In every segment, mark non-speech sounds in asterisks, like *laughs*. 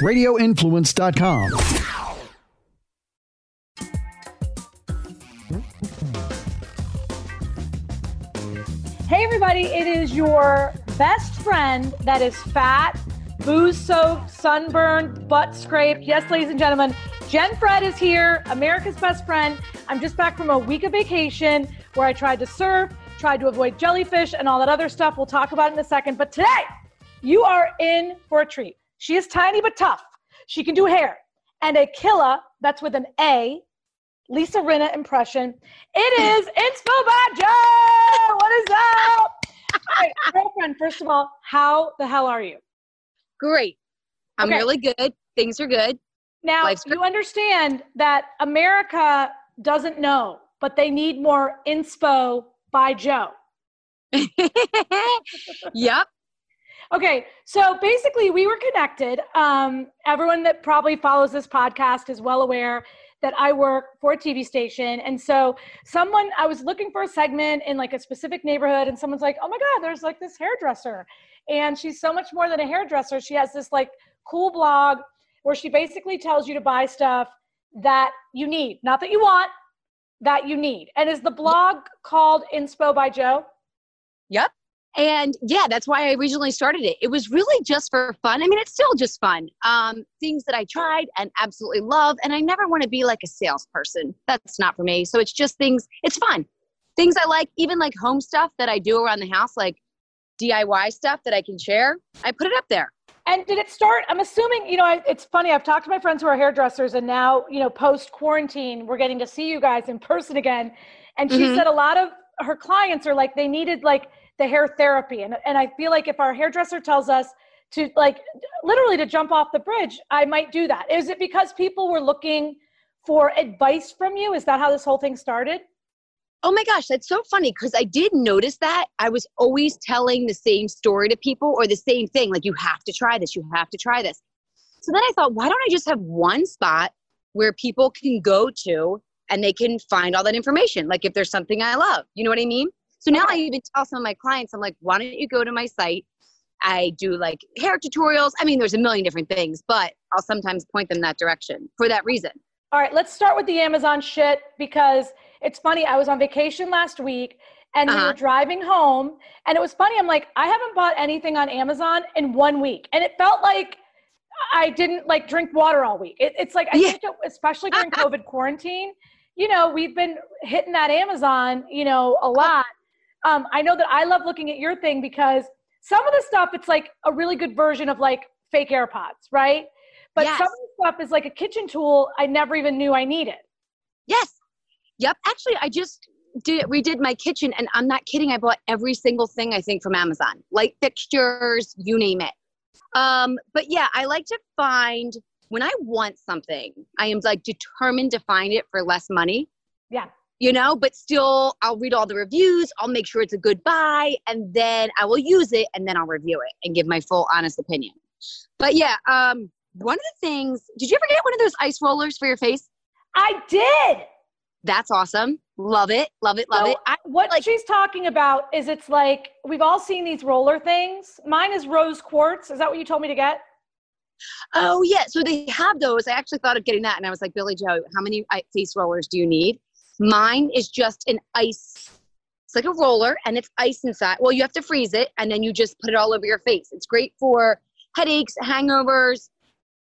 radioinfluence.com. Hey, everybody, it is your best friend that is fat, booze soaked, sunburned, butt scraped. Yes, ladies and gentlemen, Jen Fred is here, America's best friend. I'm just back from a week of vacation where I tried to surf, tried to avoid jellyfish, and all that other stuff. We'll talk about in a second. But today, you are in for a treat. She is tiny but tough. She can do hair. And a killer, that's with an A, Lisa Rinna impression. It is *laughs* Inspo by Joe. What is up? Right, girlfriend, first of all, how the hell are you? Great. I'm Okay. really good. Things are good. Now, Life's you understand that America doesn't know, but they need more inspo by Joe. *laughs* yep. Okay, so basically, we were connected. Um, everyone that probably follows this podcast is well aware that I work for a TV station. And so, someone, I was looking for a segment in like a specific neighborhood, and someone's like, oh my God, there's like this hairdresser. And she's so much more than a hairdresser. She has this like cool blog where she basically tells you to buy stuff that you need, not that you want, that you need. And is the blog called Inspo by Joe? Yep. And yeah, that's why I originally started it. It was really just for fun. I mean, it's still just fun. Um, things that I tried and absolutely love. And I never want to be like a salesperson. That's not for me. So it's just things, it's fun. Things I like, even like home stuff that I do around the house, like DIY stuff that I can share. I put it up there. And did it start? I'm assuming, you know, I, it's funny. I've talked to my friends who are hairdressers, and now, you know, post quarantine, we're getting to see you guys in person again. And she Mhm. said a lot of her clients are like, they needed like the hair therapy. And, and I feel like if our hairdresser tells us to like literally to jump off the bridge, I might do that. Is it because people were looking for advice from you? Is that how this whole thing started? Oh my gosh, that's so funny because I did notice that I was always telling the same story to people or the same thing like, you have to try this, you have to try this. So then I thought, why don't I just have one spot where people can go to and they can find all that information? Like, if there's something I love, you know what I mean? So now I even tell some of my clients, I'm like, why don't you go to my site? I do like hair tutorials. I mean, there's a million different things, but I'll sometimes point them that direction for that reason. All right, let's start with the Amazon shit because it's funny. I was on vacation last week and we Uh-huh. were driving home, and it was funny. I'm like, I haven't bought anything on Amazon in one week, and it felt like I didn't like drink water all week. It, it's like I Yeah. think, it, especially during COVID quarantine, you know, we've been hitting that Amazon, you know, a *laughs* lot. Um, I know that I love looking at your thing because some of the stuff it's like a really good version of like fake AirPods, right? But Yes. some of the stuff is like a kitchen tool I never even knew I needed. Yes. Yep. Actually, I just did redid my kitchen, and I'm not kidding. I bought every single thing I think from Amazon, light fixtures, you name it. Um, but yeah, I like to find when I want something, I am like determined to find it for less money. Yeah. You know, but still, I'll read all the reviews. I'll make sure it's a good buy, and then I will use it, and then I'll review it and give my full honest opinion. But yeah, um, one of the things. Did you ever get one of those ice rollers for your face? I did. That's awesome. Love it. Love it. Love So it. I, what like- she's talking about is it's like we've all seen these roller things. Mine is rose quartz. Is that what you told me to get? oh yeah. So they have those. I actually thought of getting that, and I was like, Billy Joe, how many i- face rollers do you need? Mine is just an ice. It's like a roller, and it's ice inside. Well, you have to freeze it, and then you just put it all over your face. It's great for headaches, hangovers.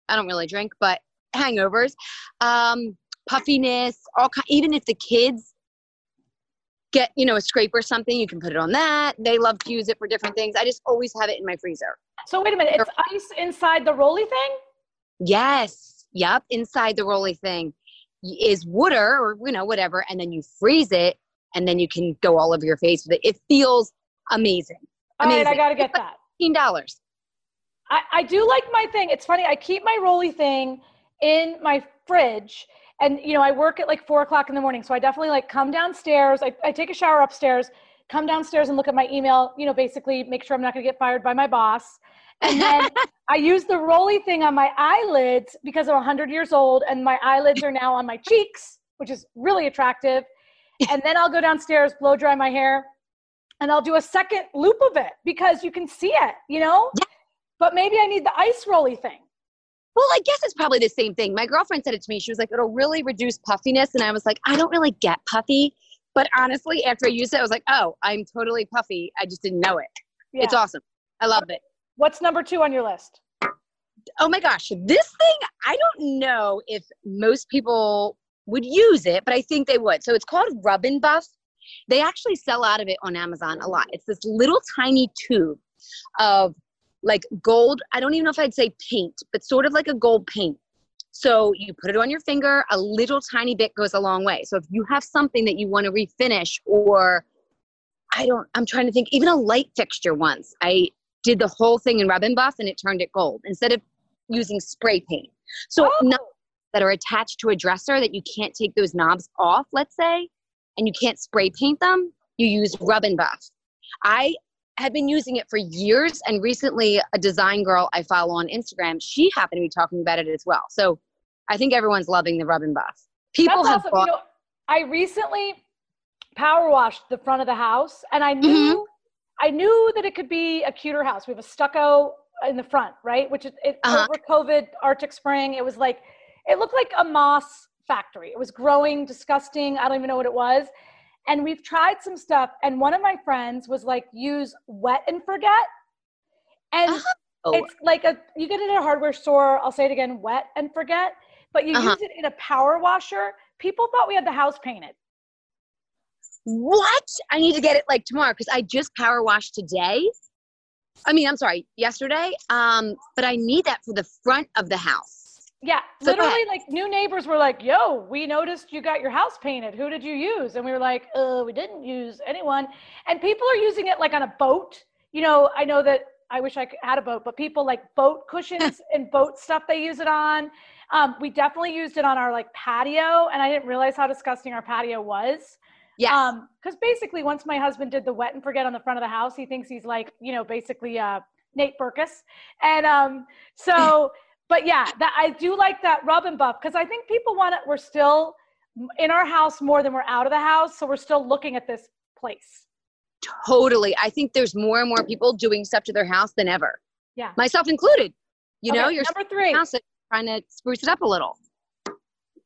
I don't really drink, but hangovers, um, puffiness, all kind. Even if the kids get you know a scrape or something, you can put it on that. They love to use it for different things. I just always have it in my freezer. So wait a minute. It's ice inside the roly thing. Yes. Yep. Inside the roly thing is water or, you know, whatever. And then you freeze it and then you can go all over your face with it. It feels amazing. All right, I got to get that. $15. I, I do like my thing. It's funny. I keep my roly thing in my fridge, and you know, I work at like four o'clock in the morning, so I definitely like come downstairs. I, I take a shower upstairs, come downstairs and look at my email. You know, basically make sure I'm not going to get fired by my boss. And then I use the roly thing on my eyelids because I'm 100 years old, and my eyelids are now on my cheeks, which is really attractive. And then I'll go downstairs, blow dry my hair, and I'll do a second loop of it because you can see it, you know? But maybe I need the ice roly thing. Well, I guess it's probably the same thing. My girlfriend said it to me. She was like, it'll really reduce puffiness. And I was like, I don't really get puffy. But honestly, after I used it, I was like, oh, I'm totally puffy. I just didn't know it. Yeah. It's awesome. I love it. What's number two on your list? Oh my gosh. This thing, I don't know if most people would use it, but I think they would. So it's called Rub and Buff. They actually sell out of it on Amazon a lot. It's this little tiny tube of like gold. I don't even know if I'd say paint, but sort of like a gold paint. So you put it on your finger, a little tiny bit goes a long way. So if you have something that you want to refinish or I don't, I'm trying to think, even a light fixture once, I did the whole thing in rub and buff and it turned it gold instead of using spray paint. So Oh. that are attached to a dresser that you can't take those knobs off, let's say, and you can't spray paint them, you use rub and buff. I have been using it for years and recently a design girl I follow on Instagram, she happened to be talking about it as well. So I think everyone's loving the rub and buff. People That's have awesome. bought You know, I recently power washed the front of the house, and I knew Mm-hmm. I knew that it could be a cuter house. We have a stucco in the front, right? Which is it, Uh-huh. over COVID, Arctic Spring. It was like it looked like a moss factory. It was growing, disgusting. I don't even know what it was. And we've tried some stuff, and one of my friends was like, use wet and forget. And Oh. it's like a you get it at a hardware store. I'll say it again, wet and forget. But you Uh-huh. use it in a power washer. People thought we had the house painted. What? I need to get it like tomorrow because I just power washed today. I mean, I'm sorry, yesterday. Um, but I need that for the front of the house. Yeah, So literally, like new neighbors were like, "Yo, we noticed you got your house painted. Who did you use?" And we were like, "Uh, we didn't use anyone." And people are using it like on a boat. You know, I know that I wish I had a boat, but people like boat cushions *laughs* and boat stuff they use it on. Um, we definitely used it on our like patio, and I didn't realize how disgusting our patio was. Um, because basically, once my husband did the wet and forget on the front of the house, he thinks he's like, you know, basically uh, Nate Berkus. And um, so, *laughs* but yeah, that I do like that rub and buff because I think people want it. We're still in our house more than we're out of the house, so we're still looking at this place. totally. I think there's more and more people doing stuff to their house than ever. Yeah. Myself included. You know, you're number three. house trying to spruce it up a little.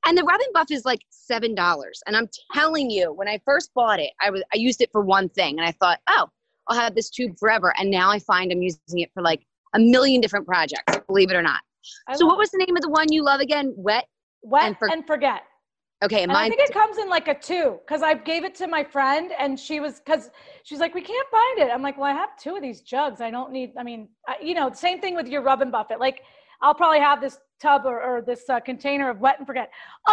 And the rub and buff is like seven dollars. And I'm telling you, when I first bought it, I was I used it for one thing, and I thought, oh, I'll have this tube forever. And now I find I'm using it for like a million different projects. Believe it or not. I so what was the name of the one you love again? Wet. wet and and, forget? Okay, And I think it comes in like a two because I gave it to my friend and she was because she's like we can't find it. I'm like well I have two of these jugs. I don't need. I mean I, you know same thing with your rub and buff it. Like I'll probably have this tub or, or this uh, container of wet and forget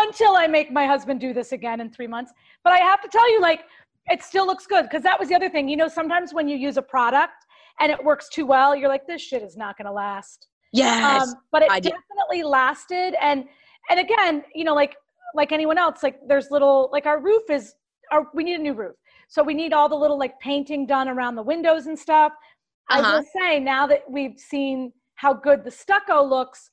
until I make my husband do this again in three months. But I have to tell you like it still looks good because that was the other thing. You know sometimes when you use a product and it works too well, you're like this shit is not going to last yes. um, but it I definitely lasted and and again you know like like anyone else like there's little like our roof is our we need a new roof so we need all the little like painting done around the windows and stuff i Uh-huh. will say now that we've seen how good the stucco looks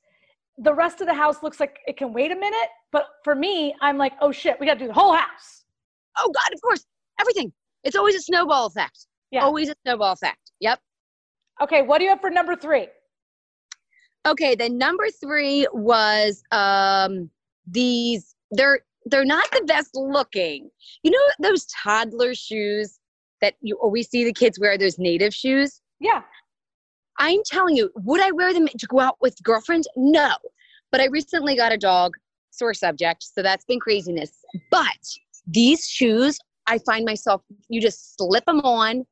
the rest of the house looks like it can wait a minute but for me i'm like oh shit we got to do the whole house oh God, of course, everything. It's always a snowball effect. Yeah. Always a snowball effect. Yep. okay what do you have for number three Okay, then number three was um these they're they're not the best looking. You know those toddler shoes that you always see the kids wear, those native shoes? yeah I'm telling you, would I wear them to go out with girlfriends? No. But I recently got a dog, sore subject, so that's been craziness. But these shoes, I find myself, you just slip them on.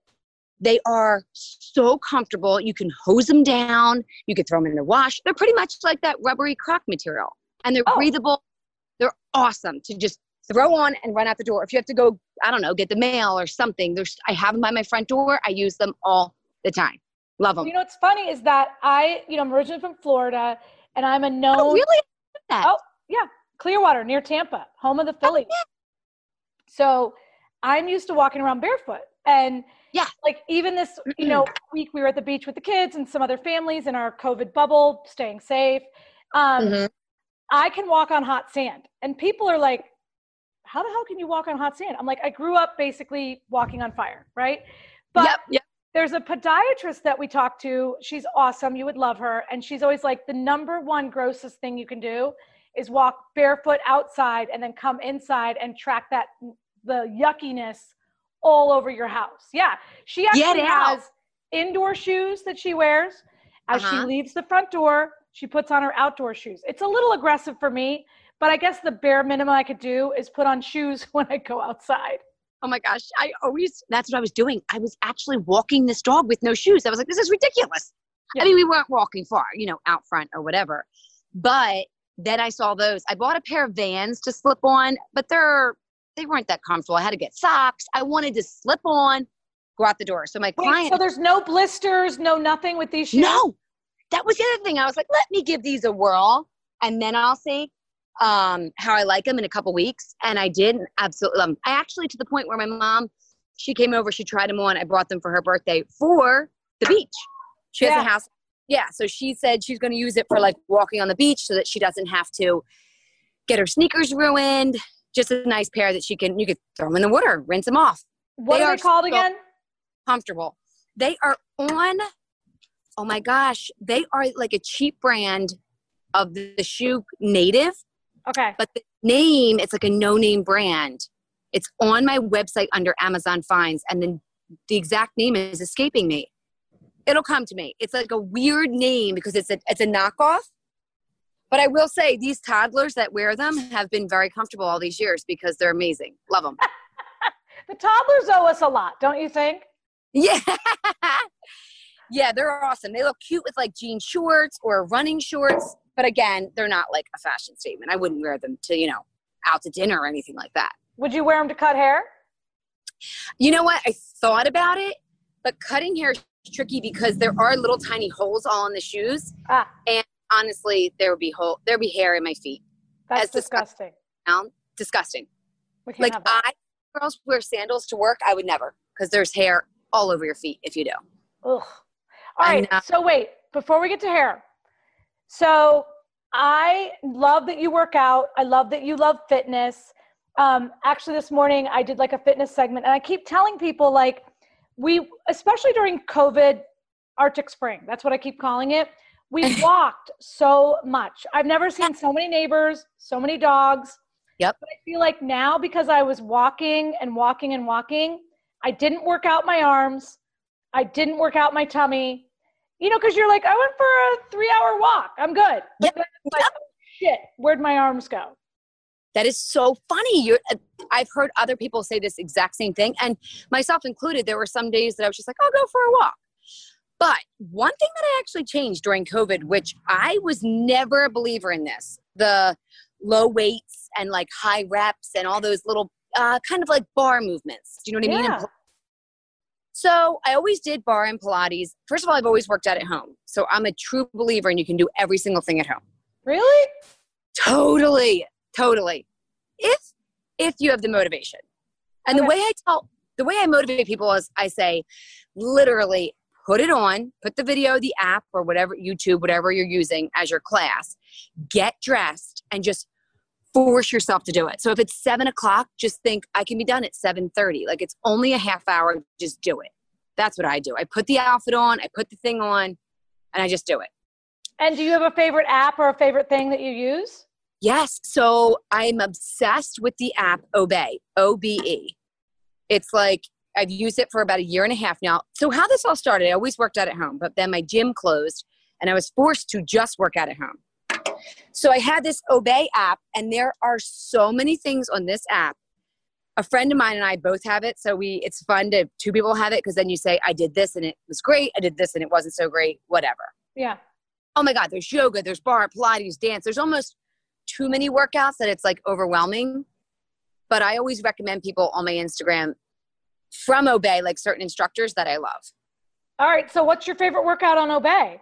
They are so comfortable. You can hose them down. You can throw them in the wash. They're pretty much like that rubbery croc material. And they're Oh. breathable. They're awesome to just throw on and run out the door. If you have to go, I don't know, get the mail or something, there's I have them by my front door. I use them all the time. Love them. you know what's funny is that i you know i'm originally from florida and i'm a known Oh, really? That. Oh, yeah, Clearwater near Tampa, home of the Phillies. Oh, yeah. So I'm used to walking around barefoot. And Yeah. like even this, you know, week we were at the beach with the kids and some other families in our COVID bubble, staying safe. Um, Mhm. I can walk on hot sand. And people are like, how the hell can you walk on hot sand? I'm like, I grew up basically walking on fire, right? But yep, yep. There's a podiatrist that we talked to. She's awesome. You would love her. And she's always like, the number one grossest thing you can do is walk barefoot outside and then come inside and track that the yuckiness all over your house. Yeah. She actually has indoor shoes that she wears. As uh-huh. she leaves the front door, she puts on her outdoor shoes. It's a little aggressive for me, but I guess the bare minimum I could do is put on shoes *laughs* when I go outside. Oh my gosh. I always, that's what I was doing. I was actually walking this dog with no shoes. I was like, this is ridiculous. Yeah. I mean, we weren't walking far, you know, out front or whatever. But then I saw those. I bought a pair of vans to slip on, but they're, they weren't that comfortable. I had to get socks. I wanted to slip on, go out the door. So my Wait, client. So there's no blisters, no nothing with these shoes? No. That was the other thing. I was like, let me give these a whirl and then I'll see um, how I like them in a couple weeks. And I did absolutely love them. I actually, to the point where my mom, she came over, she tried them on. I brought them for her birthday for the beach. She has a house. Yeah. So she said she's going to use it for like walking on the beach so that she doesn't have to get her sneakers ruined. Just a nice pair that she can, you could throw them in the water, rinse them off. What they are they called so again? Comfortable. They are on, oh my gosh, they are like a cheap brand of the shoe native Okay. But the name, it's like a no name brand. It's on my website under Amazon Finds, and then the exact name is escaping me. It'll come to me. It's like a weird name because it's a it's a knockoff. But I will say these toddlers that wear them have been very comfortable all these years because they're amazing. Love them. *laughs* the toddlers owe us a lot, don't you think? Yeah. *laughs* yeah, they're awesome. They look cute with like jean shorts or running shorts. But again, they're not like a fashion statement. I wouldn't wear them to, you know, out to dinner or anything like that. Would you wear them to cut hair? You know what? I thought about it, but cutting hair is tricky because there are little tiny holes all in the shoes. Ah. And honestly, there would be hole there would be hair in my feet. That's As disgusting. Disgusting. disgusting. Like I girls wear sandals to work, I would never because there's hair all over your feet if you do. Ugh. All right. So wait, before we get to hair, so I love that you work out. I love that you love fitness. Um, actually, this morning I did like a fitness segment, and I keep telling people like we, especially during COVID, Arctic Spring. That's what I keep calling it. We *laughs* walked so much. I've never seen so many neighbors, so many dogs. Yep. But I feel like now because I was walking and walking and walking, I didn't work out my arms. I didn't work out my tummy you know, because you're like, I went for a three hour walk. I'm good. Yep. like, yep. shit, where'd my arms go? That is so funny. You're, uh, I've heard other people say this exact same thing, and myself included. There were some days that I was just like, I'll go for a walk. But one thing that I actually changed during COVID, which I was never a believer in this, the low weights and like high reps and all those little uh, kind of like bar movements. Do you know what I mean? Yeah. So I always did bar and Pilates. First of all, I've always worked out at home. So I'm a true believer and you can do every single thing at home. Really? Totally. Totally. If if you have the motivation. And okay. the way I tell the way I motivate people is I say literally put it on, put the video, the app or whatever YouTube, whatever you're using as your class, get dressed and just force yourself to do it. So if it's seven o'clock, just think I can be done at seven thirty. Like it's only a half hour. Just do it. That's what I do. I put the outfit on, I put the thing on, and I just do it. And do you have a favorite app or a favorite thing that you use? Yes. So I'm obsessed with the app Obé. O B E. It's like I've used it for about a year and a half now. So how this all started, I always worked out at home, but then my gym closed and I was forced to just work out at home. So I had this Obé app, and there are so many things on this app. A friend of mine and I both have it, so we it's fun to two people have it because then you say, I did this and it was great, I did this and it wasn't so great, whatever. Yeah. Oh my God, there's yoga, there's bar, Pilates, dance. There's almost too many workouts that it's like overwhelming. But I always recommend people on my Instagram from Obé, like certain instructors that I love. All right. So what's your favorite workout on Obé?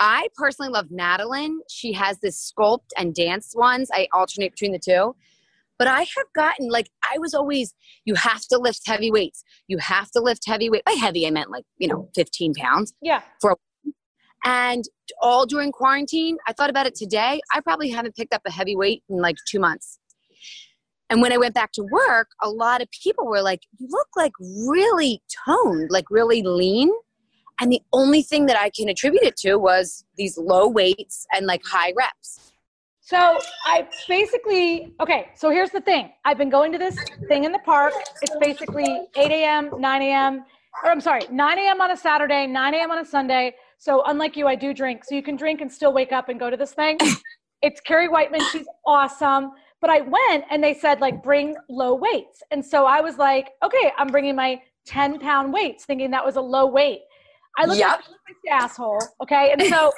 I personally love Madeline. She has this sculpt and dance ones. I alternate between the two. But I have gotten like I was always you have to lift heavy weights. You have to lift heavy weight. By heavy I meant like, you know, 15 pounds. Yeah. For and all during quarantine, I thought about it today. I probably haven't picked up a heavy weight in like 2 months. And when I went back to work, a lot of people were like, You look like really toned, like really lean. And the only thing that I can attribute it to was these low weights and like high reps. So I basically, okay, so here's the thing. I've been going to this thing in the park. It's basically 8 a.m., 9 a.m., or I'm sorry, 9 a.m. on a Saturday, 9 a.m. on a Sunday. So unlike you, I do drink. So you can drink and still wake up and go to this thing. *laughs* It's Carrie Whiteman. She's awesome. But I went and they said, like, bring low weights. And so I was like, okay, I'm bringing my 10 pound weights, thinking that was a low weight. I look yep. like this asshole. Okay. And so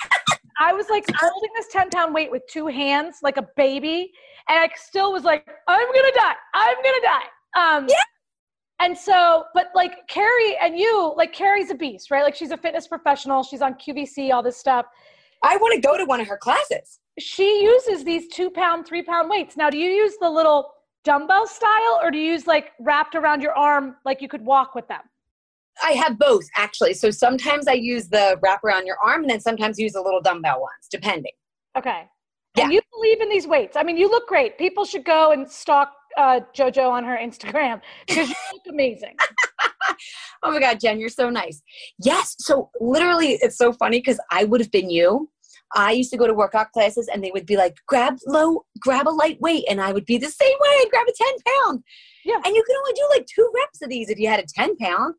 *laughs* I was like holding this 10 pound weight with two hands, like a baby. And I still was like, I'm going to die. I'm going to die. Um, yeah. And so, but like Carrie and you, like Carrie's a beast, right? Like she's a fitness professional. She's on QVC, all this stuff. I want to go to one of her classes. She uses these two pound, three pound weights. Now, do you use the little dumbbell style or do you use like wrapped around your arm like you could walk with them? I have both actually. So sometimes I use the wrap around your arm and then sometimes use the little dumbbell ones, depending. Okay. Yeah. And you believe in these weights. I mean, you look great. People should go and stalk uh, JoJo on her Instagram because you look amazing. *laughs* oh my God, Jen, you're so nice. Yes. So literally, it's so funny because I would have been you. I used to go to workout classes and they would be like, grab low, grab a light weight. And I would be the same way. I'd grab a 10 pound. Yeah. And you could only do like two reps of these if you had a 10 pound.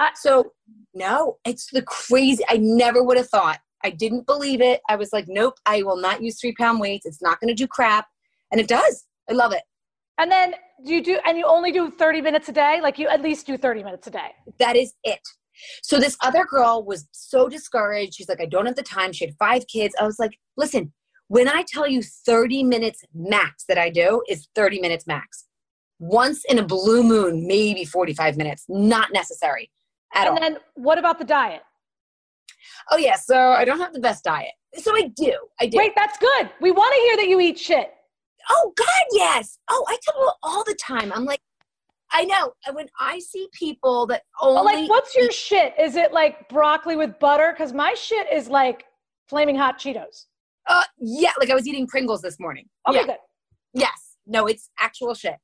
Uh, so, no, it's the crazy. I never would have thought. I didn't believe it. I was like, nope, I will not use three pound weights. It's not going to do crap. And it does. I love it. And then do you do, and you only do 30 minutes a day? Like you at least do 30 minutes a day. That is it. So this other girl was so discouraged. She's like, I don't have the time. She had five kids. I was like, listen, when I tell you 30 minutes max that I do is 30 minutes max. Once in a blue moon, maybe 45 minutes, not necessary at and all. Then what about the diet? Oh, yeah. So I don't have the best diet. So I do. I do. Wait, that's good. We want to hear that you eat shit. Oh, God, yes. Oh, I tell people all the time. I'm like, I know. When I see people that only. like, what's your shit? Is it like broccoli with butter? Because my shit is like flaming hot Cheetos. Uh, yeah. Like I was eating Pringles this morning. Okay, yeah. good. Yes. No, it's actual shit.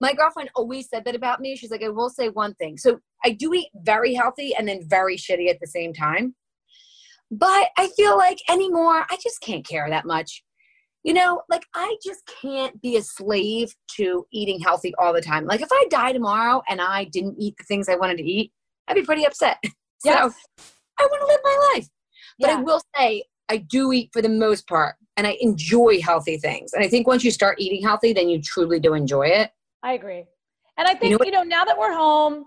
My girlfriend always said that about me. She's like, I will say one thing. So I do eat very healthy and then very shitty at the same time. But I feel like anymore, I just can't care that much you know, like I just can't be a slave to eating healthy all the time. Like if I die tomorrow and I didn't eat the things I wanted to eat, I'd be pretty upset. *laughs* Yes. So I want to live my life. But yeah. I will say I do eat for the most part and I enjoy healthy things. And I think once you start eating healthy, then you truly do enjoy it. I agree. And I think, you know, you know now that we're home,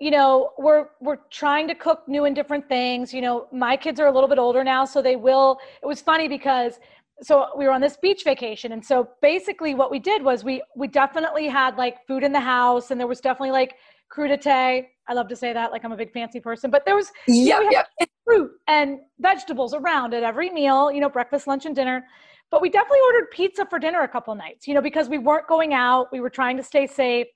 you know, we're we're trying to cook new and different things. You know, my kids are a little bit older now, so they will. It was funny because so we were on this beach vacation and so basically what we did was we we definitely had like food in the house and there was definitely like crudité i love to say that like i'm a big fancy person but there was yeah, you know, yep. fruit and vegetables around at every meal you know breakfast lunch and dinner but we definitely ordered pizza for dinner a couple nights you know because we weren't going out we were trying to stay safe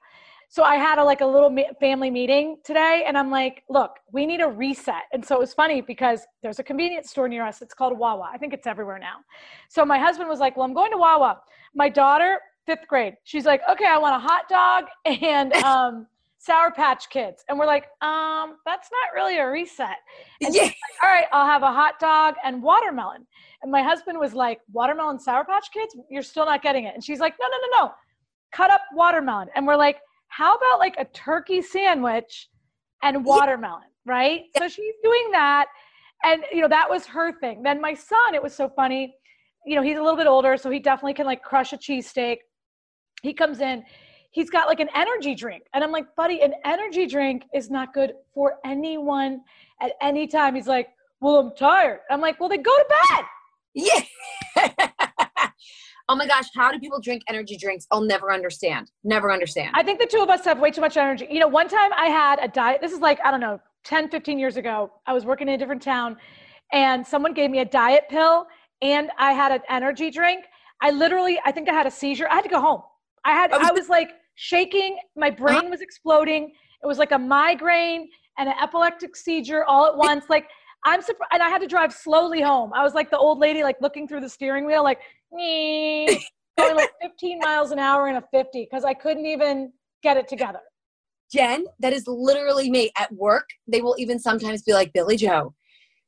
so I had a like a little family meeting today, and I'm like, look, we need a reset. And so it was funny because there's a convenience store near us. It's called Wawa. I think it's everywhere now. So my husband was like, well, I'm going to Wawa. My daughter, fifth grade, she's like, okay, I want a hot dog and *laughs* um, Sour Patch Kids, and we're like, um, that's not really a reset. And yeah. Like, all right, I'll have a hot dog and watermelon. And my husband was like, watermelon Sour Patch Kids, you're still not getting it. And she's like, no, no, no, no, cut up watermelon. And we're like how about like a turkey sandwich and watermelon, yeah. right? Yeah. So she's doing that. And, you know, that was her thing. Then my son, it was so funny. You know, he's a little bit older, so he definitely can like crush a cheesesteak. He comes in, he's got like an energy drink. And I'm like, buddy, an energy drink is not good for anyone at any time. He's like, well, I'm tired. I'm like, well, then go to bed. Yeah. *laughs* oh my gosh, how do people drink energy drinks? I'll never understand. Never understand. I think the two of us have way too much energy. You know, one time I had a diet, this is like, I don't know, 10, 15 years ago. I was working in a different town and someone gave me a diet pill and I had an energy drink. I literally, I think I had a seizure. I had to go home. I had, I was, I was like shaking. My brain uh-huh. was exploding. It was like a migraine and an epileptic seizure all at once. Like, I'm surprised, and I had to drive slowly home. I was like the old lady, like looking through the steering wheel, like, going like *laughs* 15 miles an hour in a 50 because I couldn't even get it together. Jen, that is literally me at work. They will even sometimes be like, Billy Joe,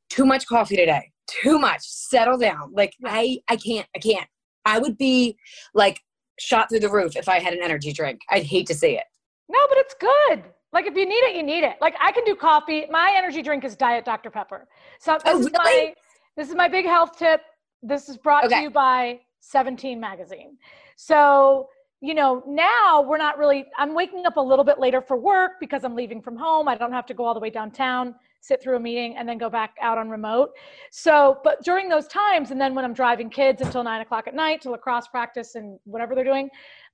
too much coffee today. Too much. Settle down. Like I I can't. I can't. I would be like shot through the roof if I had an energy drink. I'd hate to see it. No, but it's good. Like if you need it, you need it. Like I can do coffee. My energy drink is Diet Dr. Pepper. So this Oh, is really? my this is my big health tip. This is brought to you by 17 magazine. So, you know, now we're not really I'm waking up a little bit later for work because I'm leaving from home. I don't have to go all the way downtown, sit through a meeting, and then go back out on remote. So, but during those times, and then when I'm driving kids until nine o'clock at night to lacrosse practice and whatever they're doing,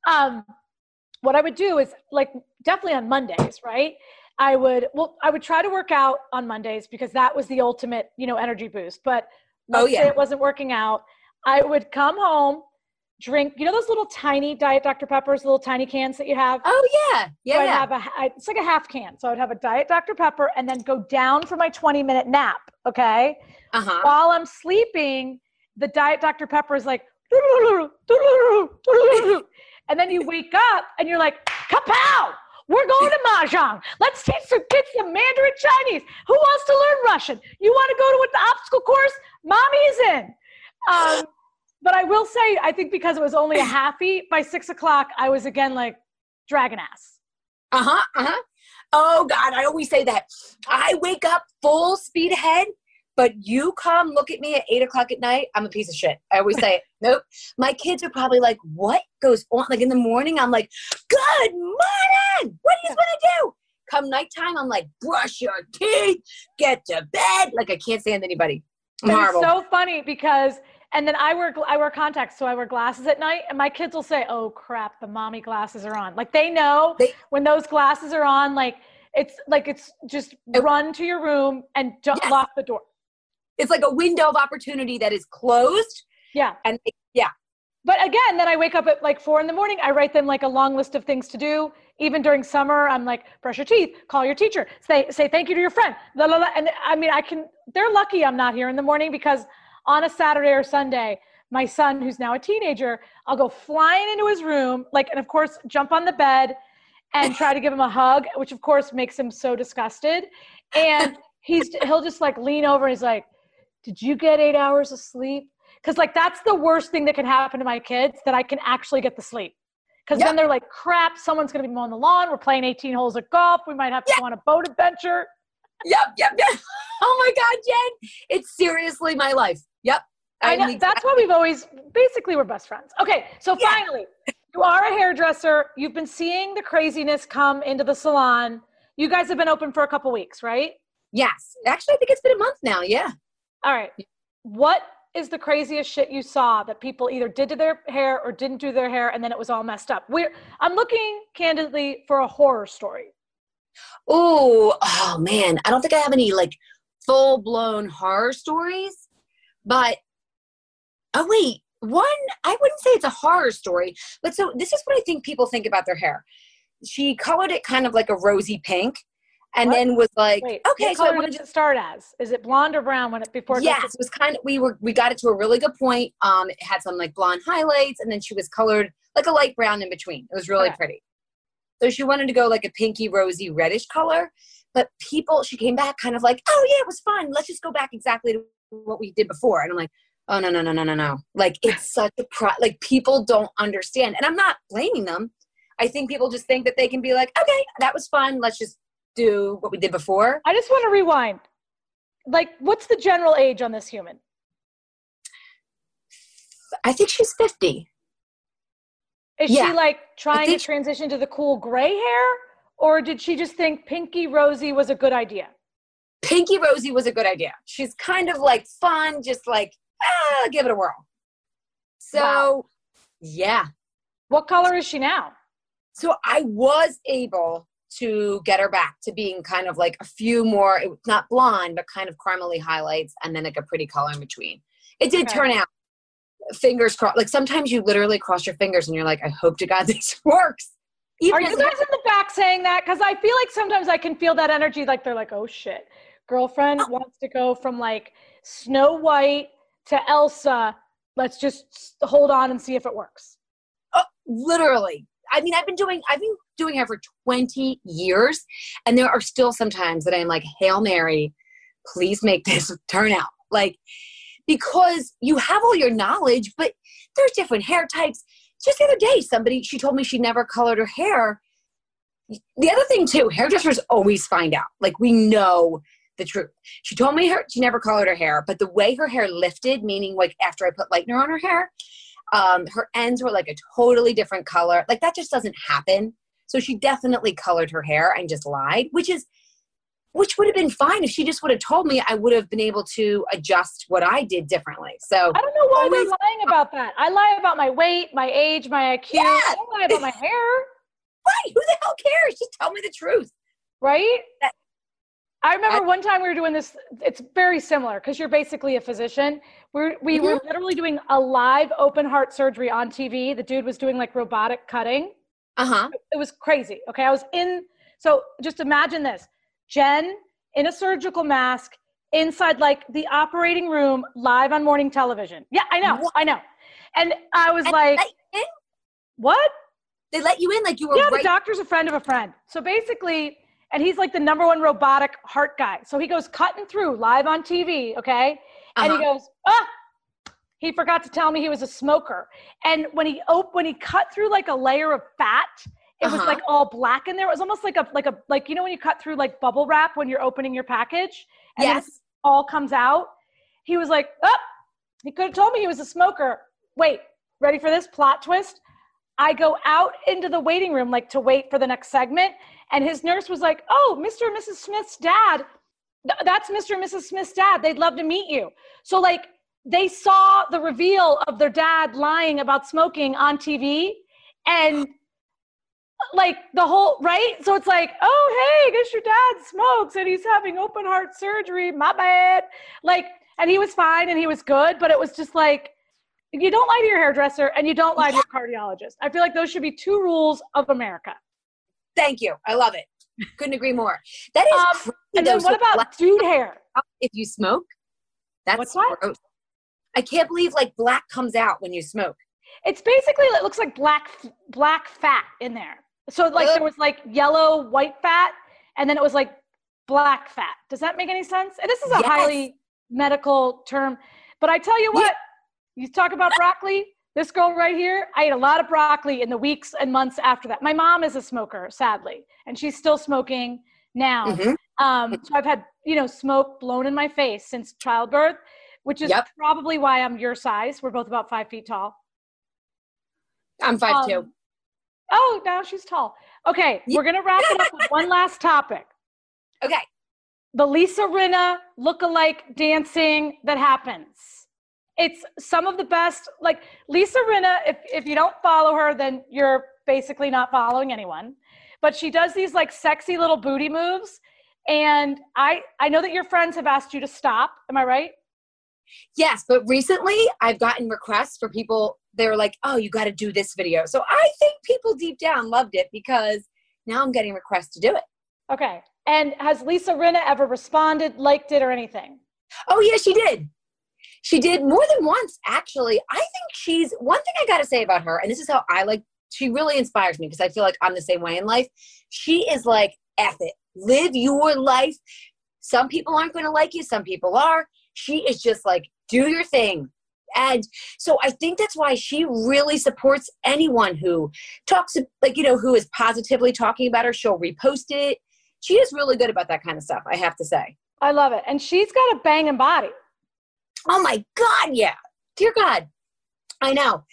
um, what I would do is like definitely on Mondays, right? I would well, I would try to work out on Mondays because that was the ultimate, you know, energy boost. But Oh, let's say yeah. it wasn't working out. I would come home, drink, you know, those little tiny Diet Dr. Peppers, little tiny cans that you have. Oh yeah. Yeah. So I'd yeah. have a, I- it's like a half can. So I'd have a Diet Dr. Pepper and then go down for my 20 minute nap. Okay. uh-huh. While I'm sleeping, the Diet Dr. Pepper is like, *laughs* and then you wake up and you're like, kapow! We're going to Mahjong. Let's teach some kids some Mandarin Chinese. Who wants to learn Russian? You want to go to the obstacle course? mommy's in. Um, but I will say, I think because it was only a *clears throat* halfie, by six o'clock, I was again like dragon ass. Uh-huh. Uh-huh. Oh God, I always say that. I wake up full speed ahead, but you come look at me at eight o'clock at night, I'm a piece of shit. I always say, *laughs* nope. My kids are probably like, what goes on? Like in the morning, I'm like, good morning. What do you want to do? Come nighttime, I'm like, brush your teeth, get to bed. Like I can't stand anybody. It's so funny because, and then I wear I wear contacts, so I wear glasses at night, and my kids will say, "Oh crap, the mommy glasses are on." Like they know They- when those glasses are on, like it's like it's just It- run to your room and ju- Yes. lock the door. it's like a window of opportunity that is closed. Yeah. And yeah, But again, then I wake up at like four in the morning. I write them like a long list of things to do. Even during summer, I'm like, brush your teeth, call your teacher, say say thank you to your friend. La, la, la. And I mean, I can. They're lucky I'm not here in the morning because on a Saturday or Sunday, my son, who's now a teenager, I'll go flying into his room, like, and of course, jump on the bed and try to give him a hug, which of course makes him so disgusted. And he's he'll just like lean over and he's like, "Did you get eight hours of sleep?" Because like that's the worst thing that can happen to my kids that I can actually get the sleep. Because Yep. then they're like, "Crap, someone's gonna be mowing the lawn. We're playing 18 holes of golf. We might have to Yeah. go on a boat adventure." yep, yep, yep. *laughs* Oh my God, Jen. It's seriously my life. Yep. I know, that's why we've always basically we're best friends. Okay, so Yeah. finally, you are a hairdresser. You've been seeing the craziness come into the salon. You guys have been open for a couple weeks, right? Yes. Actually, I think it's been a month now. Yeah. All right. What is the craziest shit you saw that people either did to their hair or didn't do their hair and then it was all messed up? We're I'm looking candidly for a horror story. Ooh, oh man. I don't think I have any like full blown horror stories, but oh wait, one I wouldn't say it's a horror story, but so this is what I think people think about their hair. She colored it kind of like a rosy pink, and What? then was like, Wait, okay, what so wanted did it start as? Is it blonde or brown when it before it yes, it was kind of we were we got it to a really good point. Um, it had some like blonde highlights, and then she was colored like a light brown in between. It was really Okay. pretty. So she wanted to go like a pinky rosy reddish color, but people she came back kind of like, oh yeah, it was fun. Let's just go back exactly to what we did before. And I'm like, oh no no no no no no. Like it's *laughs* such a pro. Like people don't understand, and I'm not blaming them. I think people just think that they can be like, okay, that was fun. Let's just do what we did before. I just want to rewind. Like, what's the general age on this human? I think she's 50. Is Yeah, she like trying to transition to the cool gray hair? Or did she just think Pinky Rosie was a good idea? Pinky Rosie was a good idea. She's kind of like fun, just like, ah, give it a whirl. So, Wow. yeah. What color is she now? So I was able to get her back to being kind of like a few more, it was not blonde, but kind of caramely highlights and then like a pretty color in between. It did Okay. turn out, fingers crossed. Like sometimes you literally cross your fingers and you're like, I hope to God *laughs* this works. Even Are you guys in the back saying that? Because I feel like sometimes I can feel that energy. Like they're like, oh shit, girlfriend Oh. wants to go from like Snow White to Elsa. Let's just hold on and see if it works. Uh, literally. I mean, I've been doing I've been doing hair for 20 years, and there are still sometimes that I'm like, Hail Mary, please make this *laughs* turn out. Like, because you have all your knowledge, but there's different hair types. Just the other day, somebody she told me she never colored her hair. The other thing too, hairdressers always find out. Like we know the truth. She told me her she never colored her hair, but the way her hair lifted, meaning like after I put lightener on her hair, um, her ends were like a totally different color. Like that just doesn't happen. So she definitely colored her hair and just lied, which is which would have been fine if she just would have told me. I would have been able to adjust what I did differently. So I don't know why always, they're lying about that. I lie about my weight, my age, my IQ. Yeah. I don't lie about my *laughs* hair. Right? Who the hell cares? Just tell me the truth. Right? That, I remember one time we were doing this. It's very similar because you're basically a physician. We're, we mm-hmm. were literally doing a live open heart surgery on TV. The dude was doing like robotic cutting. Uh huh. It was crazy. Okay. I was in, so just imagine this Jen in a surgical mask inside like the operating room live on morning television. Yeah, I know. What? I know. And I was and like, what? They let you in like you were. Yeah, right- the doctor's a friend of a friend. So basically, and he's like the number one robotic heart guy. So he goes cutting through live on TV, okay? And uh-huh. he goes, ah, he forgot to tell me he was a smoker. And when he op- when he cut through like a layer of fat, it uh-huh. was like all black in there. It was almost like a like a like you know when you cut through like bubble wrap when you're opening your package and yes. all comes out. He was like, oh, he could have told me he was a smoker. Wait, ready for this plot twist? I go out into the waiting room like to wait for the next segment and his nurse was like, Oh, Mr. and Mrs. Smith's dad. That's Mr. and Mrs. Smith's dad. They'd love to meet you. So, like, they saw the reveal of their dad lying about smoking on TV and like the whole right so it's like oh hey guess your dad smokes and he's having open heart surgery my bad like and he was fine and he was good but it was just like you don't lie to your hairdresser and you don't lie to your cardiologist i feel like those should be two rules of america Thank you. I love it. Couldn't agree more. That is um, crazy, And then what about dude hair? If you smoke, that's What's what? gross. I can't believe like black comes out when you smoke. It's basically it looks like black black fat in there. So like Ugh. there was like yellow white fat, and then it was like black fat. Does that make any sense? And this is a yes. highly medical term, but I tell you what, yeah. you talk about broccoli. This girl right here, I ate a lot of broccoli in the weeks and months after that. My mom is a smoker, sadly, and she's still smoking now. Mm-hmm. Um, so I've had, you know, smoke blown in my face since childbirth, which is yep. probably why I'm your size. We're both about five feet tall. I'm five um, two. Oh, now she's tall. Okay, we're gonna wrap it up with one last topic. *laughs* Okay. The Lisa Rinna look-alike dancing that happens it's some of the best like lisa rinna if, if you don't follow her then you're basically not following anyone. But she does these like sexy little booty moves and i i know that your friends have asked you to stop am i right? Yes but recently i've gotten requests for people they're like oh you got to do this video. So i think people deep down loved it because now i'm getting requests to do it. Okay and has lisa rinna ever responded liked it or anything? Oh yeah she did she did more than once, actually. I think she's one thing I got to say about her, and this is how I like, she really inspires me because I feel like I'm the same way in life. She is like, F it, live your life. Some people aren't going to like you, some people are. She is just like, do your thing. And so I think that's why she really supports anyone who talks, like, you know, who is positively talking about her. She'll repost it. She is really good about that kind of stuff, I have to say. I love it. And she's got a banging body. Oh my God, yeah. Dear God. I know.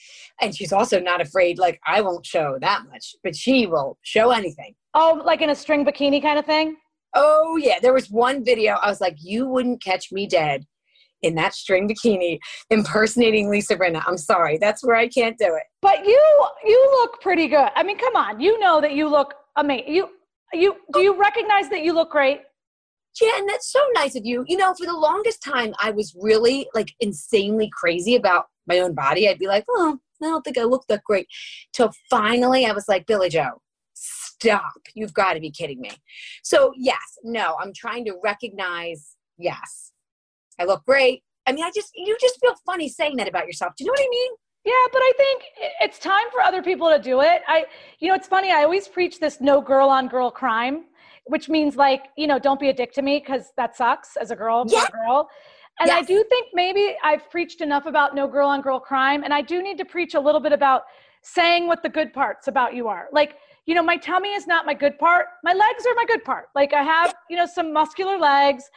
And she's also not afraid, like, I won't show that much, but she will show anything. Oh, like in a string bikini kind of thing? Oh, yeah. There was one video, I was like, you wouldn't catch me dead in that string bikini impersonating Lisa Rinna. I'm sorry. That's where I can't do it. But you you look pretty good. I mean, come on. You know that you look amazing. You you do oh. you recognize that you look great? Jen, that's so nice of you. You know, for the longest time, I was really like insanely crazy about my own body. I'd be like, oh, I don't think I look that great. Till finally, I was like, Billie Joe, stop. You've got to be kidding me. So, yes, no, I'm trying to recognize, yes, I look great. I mean, I just, you just feel funny saying that about yourself. Do you know what I mean? Yeah, but I think it's time for other people to do it. I, you know, it's funny. I always preach this no girl on girl crime, which means like, you know, don't be a dick to me because that sucks as a girl, Yeah. girl. And I do think maybe I've preached enough about no girl on girl crime, and I do need to preach a little bit about saying what the good parts about you are. Like, you know, my tummy is not my good part. My legs are my good part. Like, I have, you know, some muscular legs,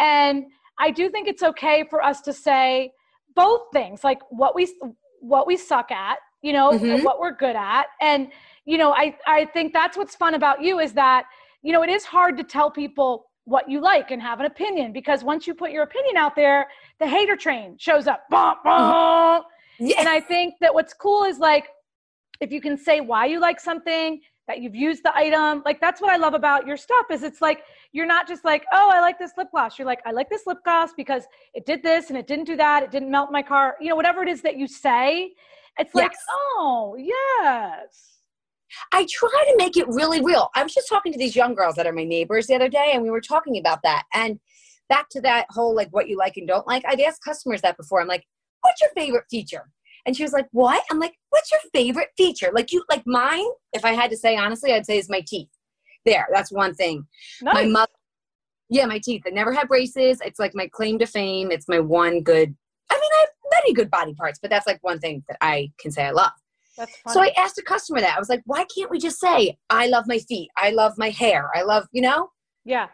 and I do think it's okay for us to say both things, like what we what we suck at, you know, and Mhm. what we're good at, and you know, I I think that's what's fun about you is that you know it is hard to tell people what you like and have an opinion because once you put your opinion out there, the hater train shows up. Bah, bah. Mm-hmm. Yeah. And I think that what's cool is like if you can say why you like something, that you've used the item, like that's what I love about your stuff is it's like you're not just like, "Oh, I like this lip gloss." You're like, "I like this lip gloss because it did this and it didn't do that. It didn't melt my car." You know, whatever it is that you say, it's like, "Oh, yes." I try to make it really real. I was just talking to these young girls that are my neighbors the other day, and we were talking about that. And back to that whole like what you like and don't like. I've asked customers that before. I'm like, what's your favorite feature? And she was like, what? I'm like, what's your favorite feature? Like you, like mine. If I had to say honestly, I'd say is my teeth. There, that's one thing. My mother, yeah, my teeth. I never had braces. It's like my claim to fame. It's my one good. I mean, I have many good body parts, but that's like one thing that I can say I love. So I asked a customer that. I was like, why can't we just say, I love my feet, I love my hair, I love, you know? yeah.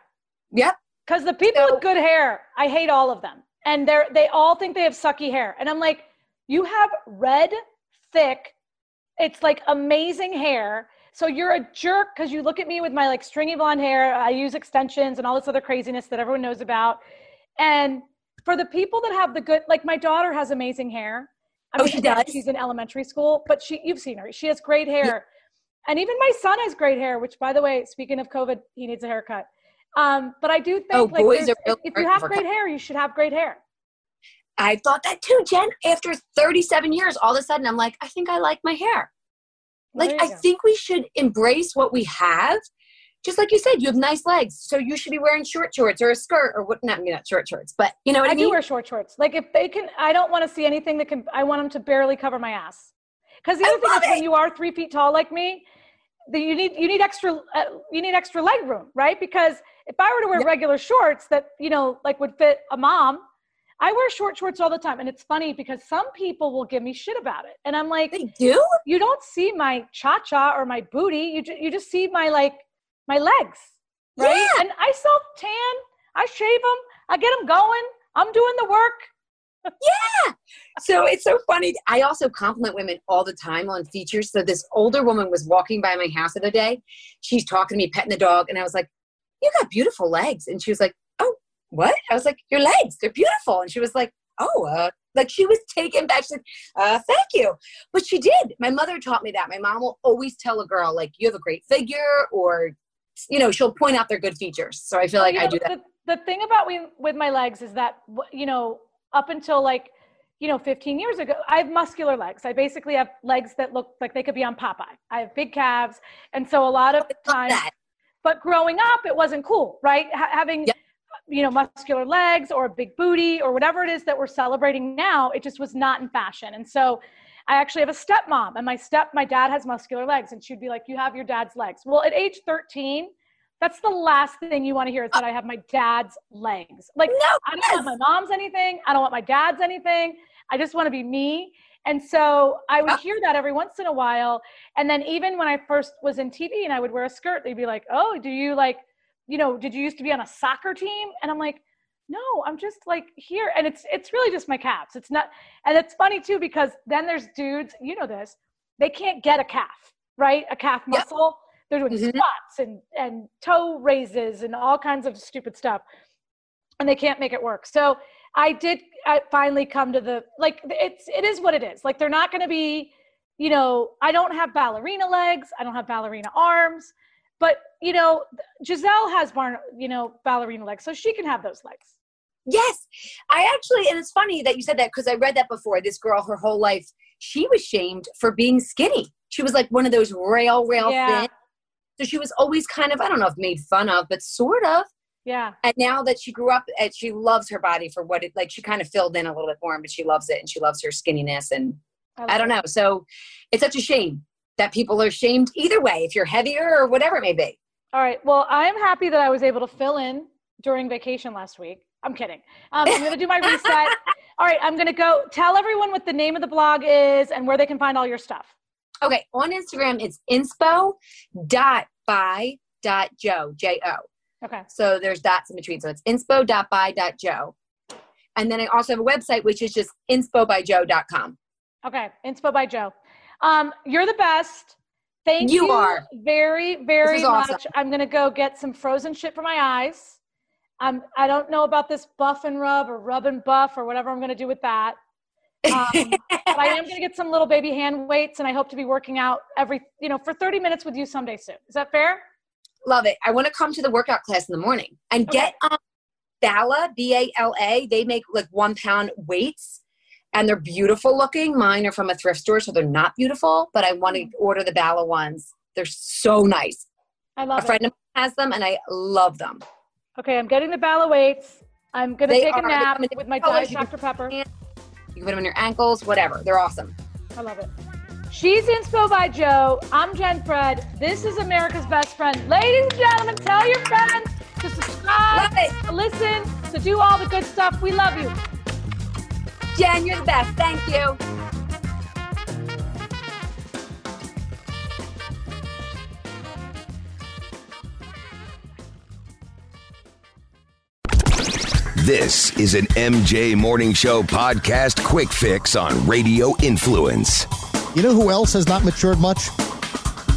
Yep. Because the people So- with good hair, I hate all of them. And they're they all think they have sucky hair. And I'm like, you have red, thick, it's like amazing hair. So you're a jerk because you look at me with my like stringy blonde hair. I use extensions and all this other craziness that everyone knows about. And for the people that have the good, like my daughter has amazing hair. I Oh, she does? She's in elementary school, but she you've seen her. She has great hair. And even my son has great hair, which by the way, speaking of COVID, he needs a haircut. Um, but I do think Oh, like boys are if hard you have great hair, you should have great hair. I thought that too, Jen. After 37 years, all of a sudden I'm like, I think I like my hair. Well, Like, I go. think we should embrace what we have. Just like you said, you have nice legs, so you should be wearing short shorts or a skirt or what? Not, I mean, not short shorts, but you know what I, I mean. I do wear short shorts. Like if they can, I don't want to see anything that can. I want them to barely cover my ass. Because the other thing is, when you are three feet tall like me, you need you need extra uh, you need extra leg room, right? Because if I were to wear Yep. regular shorts that you know like would fit a mom, I wear short shorts all the time, and it's funny because some people will give me shit about it, and I'm like, they do. you don't see my cha cha or my booty. You ju- you just see my like my legs, right? Yeah. And I self tan. I shave them. I get them going. I'm doing the work. Yeah. So it's so funny. I also compliment women all the time on features. So this older woman was walking by my house the other day. She's talking to me, petting the dog, and I was like, "You got beautiful legs." And she was like, "Oh, what?" I was like, "Your legs, they're beautiful." And she was like, "Oh, uh, like she was taken back." She said, uh, "Thank you," but she did. My mother taught me that. My mom will always tell a girl like, "You have a great figure," or you know, she'll point out their good features. So I feel like You I know, do that. The, the thing about me with my legs is that you know up until like you know 15 years ago i have muscular legs i basically have legs that look like they could be on popeye i have big calves and so a lot of times but growing up it wasn't cool right ha- having Yep. you know muscular legs or a big booty or whatever it is that we're celebrating now it just was not in fashion and so i actually have a stepmom and my step my dad has muscular legs and she'd be like you have your dad's legs well at age 13 that's the last thing you want to hear is that i have my dad's legs like No, I don't want my mom's anything. I don't want my dad's anything. I just want to be me. And so I would hear that every once in a while. And then even when I first was in TV and I would wear a skirt, they'd be like, "Oh, do you like, you know, did you used to be on a soccer team?" And I'm like, "No, I'm just like here." And it's it's really just my calves. It's not. And it's funny too because then there's dudes. You know this. They can't get a calf, right? A calf Yep. muscle. They're doing Mhm. squats and and toe raises and all kinds of stupid stuff and they can't make it work. So I did I finally come to the like it's it is what it is. Like they're not going to be, you know, I don't have ballerina legs, I don't have ballerina arms, but you know, Giselle has barn, you know, ballerina legs, so she can have those legs. Yes. I actually, and it's funny that you said that because I read that before. This girl, her whole life, she was shamed for being skinny. She was like one of those rail, rail Yeah. thin. So she was always kind of, I don't know if made fun of, but sort of. Yeah. And now that she grew up and she loves her body for what it, like she kind of filled in a little bit more, but she loves it and she loves her skinniness. And love I don't it. know. So it's such a shame that people are shamed either way, if you're heavier or whatever it may be. All right. Well, I'm happy that I was able to fill in during vacation last week. I'm kidding. Um, I'm going to do my reset. *laughs* All right. I'm going to go tell everyone what the name of the blog is and where they can find all your stuff. Okay, on Instagram, it's inspo dot by dot joe, J O. Okay. So there's dots in between. So it's inspo dot by dot joe. And then I also have a website, which is just inspobyjoe.com. Okay. Inspo by Joe. Um, you're the best. Thank You you, are. very, very much. awesome. I'm going to go get some frozen shit for my eyes. Um, I don't know about this buff and rub or rub and buff or whatever I'm going to do with that. Um, but I am going to get some little baby hand weights, and I hope to be working out every, you know, for 30 minutes with you someday soon. Is that fair? Love it. I want to come to the workout class in the morning and Okay. get on Bala, B A L A. They make like one pound weights and they're beautiful looking. Mine are from a thrift store, so they're not beautiful, but I want to order the Bala ones. They're so nice. I love it. friend of mine has them and I love them. Okay, I'm getting the Bala weights. I'm going to They take a are. They nap with my. Diet Dr. Pepper. You can put them on your ankles, whatever. They're awesome. I love it. She's Inspo by Joe. I'm Jen Fred. This is America's Best Friend. Ladies and gentlemen, tell your friends to subscribe, to listen, to do all the good stuff. We love you. Jen, you're the best. Thank you. This is an MJ Morning Show podcast quick fix on Radio Influence. You know who else has not matured much?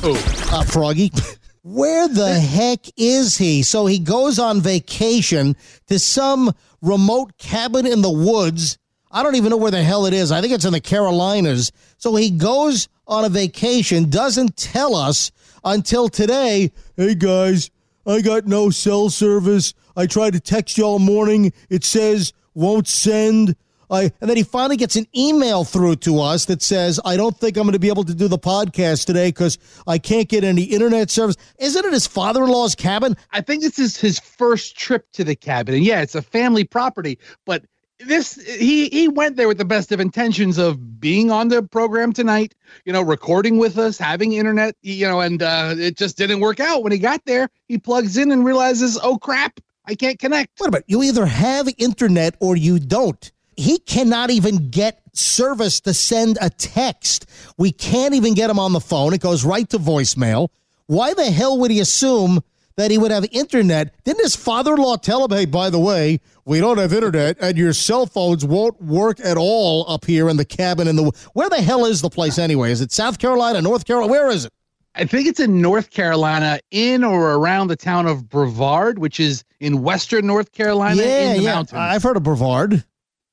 Oh, uh, Froggy. *laughs* Where the heck is he? So he goes on vacation to some remote cabin in the woods. I don't even know where the hell it is. I think it's in the Carolinas. So he goes on a vacation, doesn't tell us until today. Hey guys, I got no cell service. I tried to text you all morning. It says won't send. I, and then he finally gets an email through to us that says, I don't think I'm going to be able to do the podcast today because I can't get any internet service. Isn't it his father in law's cabin? I think this is his first trip to the cabin. And yeah, it's a family property, but this he he went there with the best of intentions of being on the program tonight, you know, recording with us, having internet, you know, and uh it just didn't work out. When he got there, he plugs in and realizes, "Oh crap, I can't connect." Wait a minute. You either have internet or you don't. He cannot even get service to send a text. We can't even get him on the phone. It goes right to voicemail. Why the hell would he assume that he would have internet? Didn't his father in law tell him, hey, by the way, we don't have internet and your cell phones won't work at all up here in the cabin in the. Where the hell is the place anyway? Is it South Carolina, North Carolina? Where is it? I think it's in North Carolina, in or around the town of Brevard, which is in western North Carolina yeah, in the yeah. mountains. I've heard of Brevard.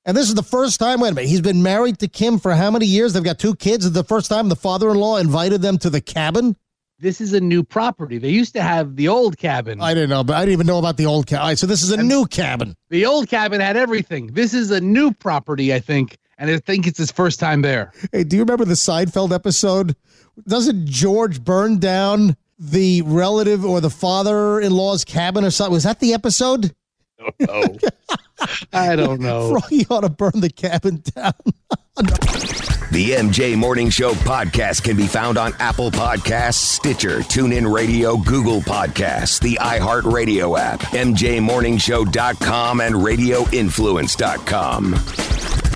And this is the first time, wait a minute, he's been married to Kim for how many years? They've got two kids. It's the first time the father in law invited them to the cabin. this is a new property. They used to have the old cabin. I didn't know, but I didn't even know about the old cabin. Right, so this is a new cabin. The old cabin had everything. This is a new property, I think, and I think it's his first time there. Hey, do you remember the Seinfeld episode? Doesn't George burn down the relative or the father in law's cabin or something? Was that the episode? Oh, *laughs* I don't know. Froggy ought to burn the cabin down. *laughs* The MJ Morning Show podcast can be found on Apple Podcasts, Stitcher, TuneIn Radio, Google Podcasts, the iHeartRadio app, MJMorningshow.com, and RadioInfluence.com.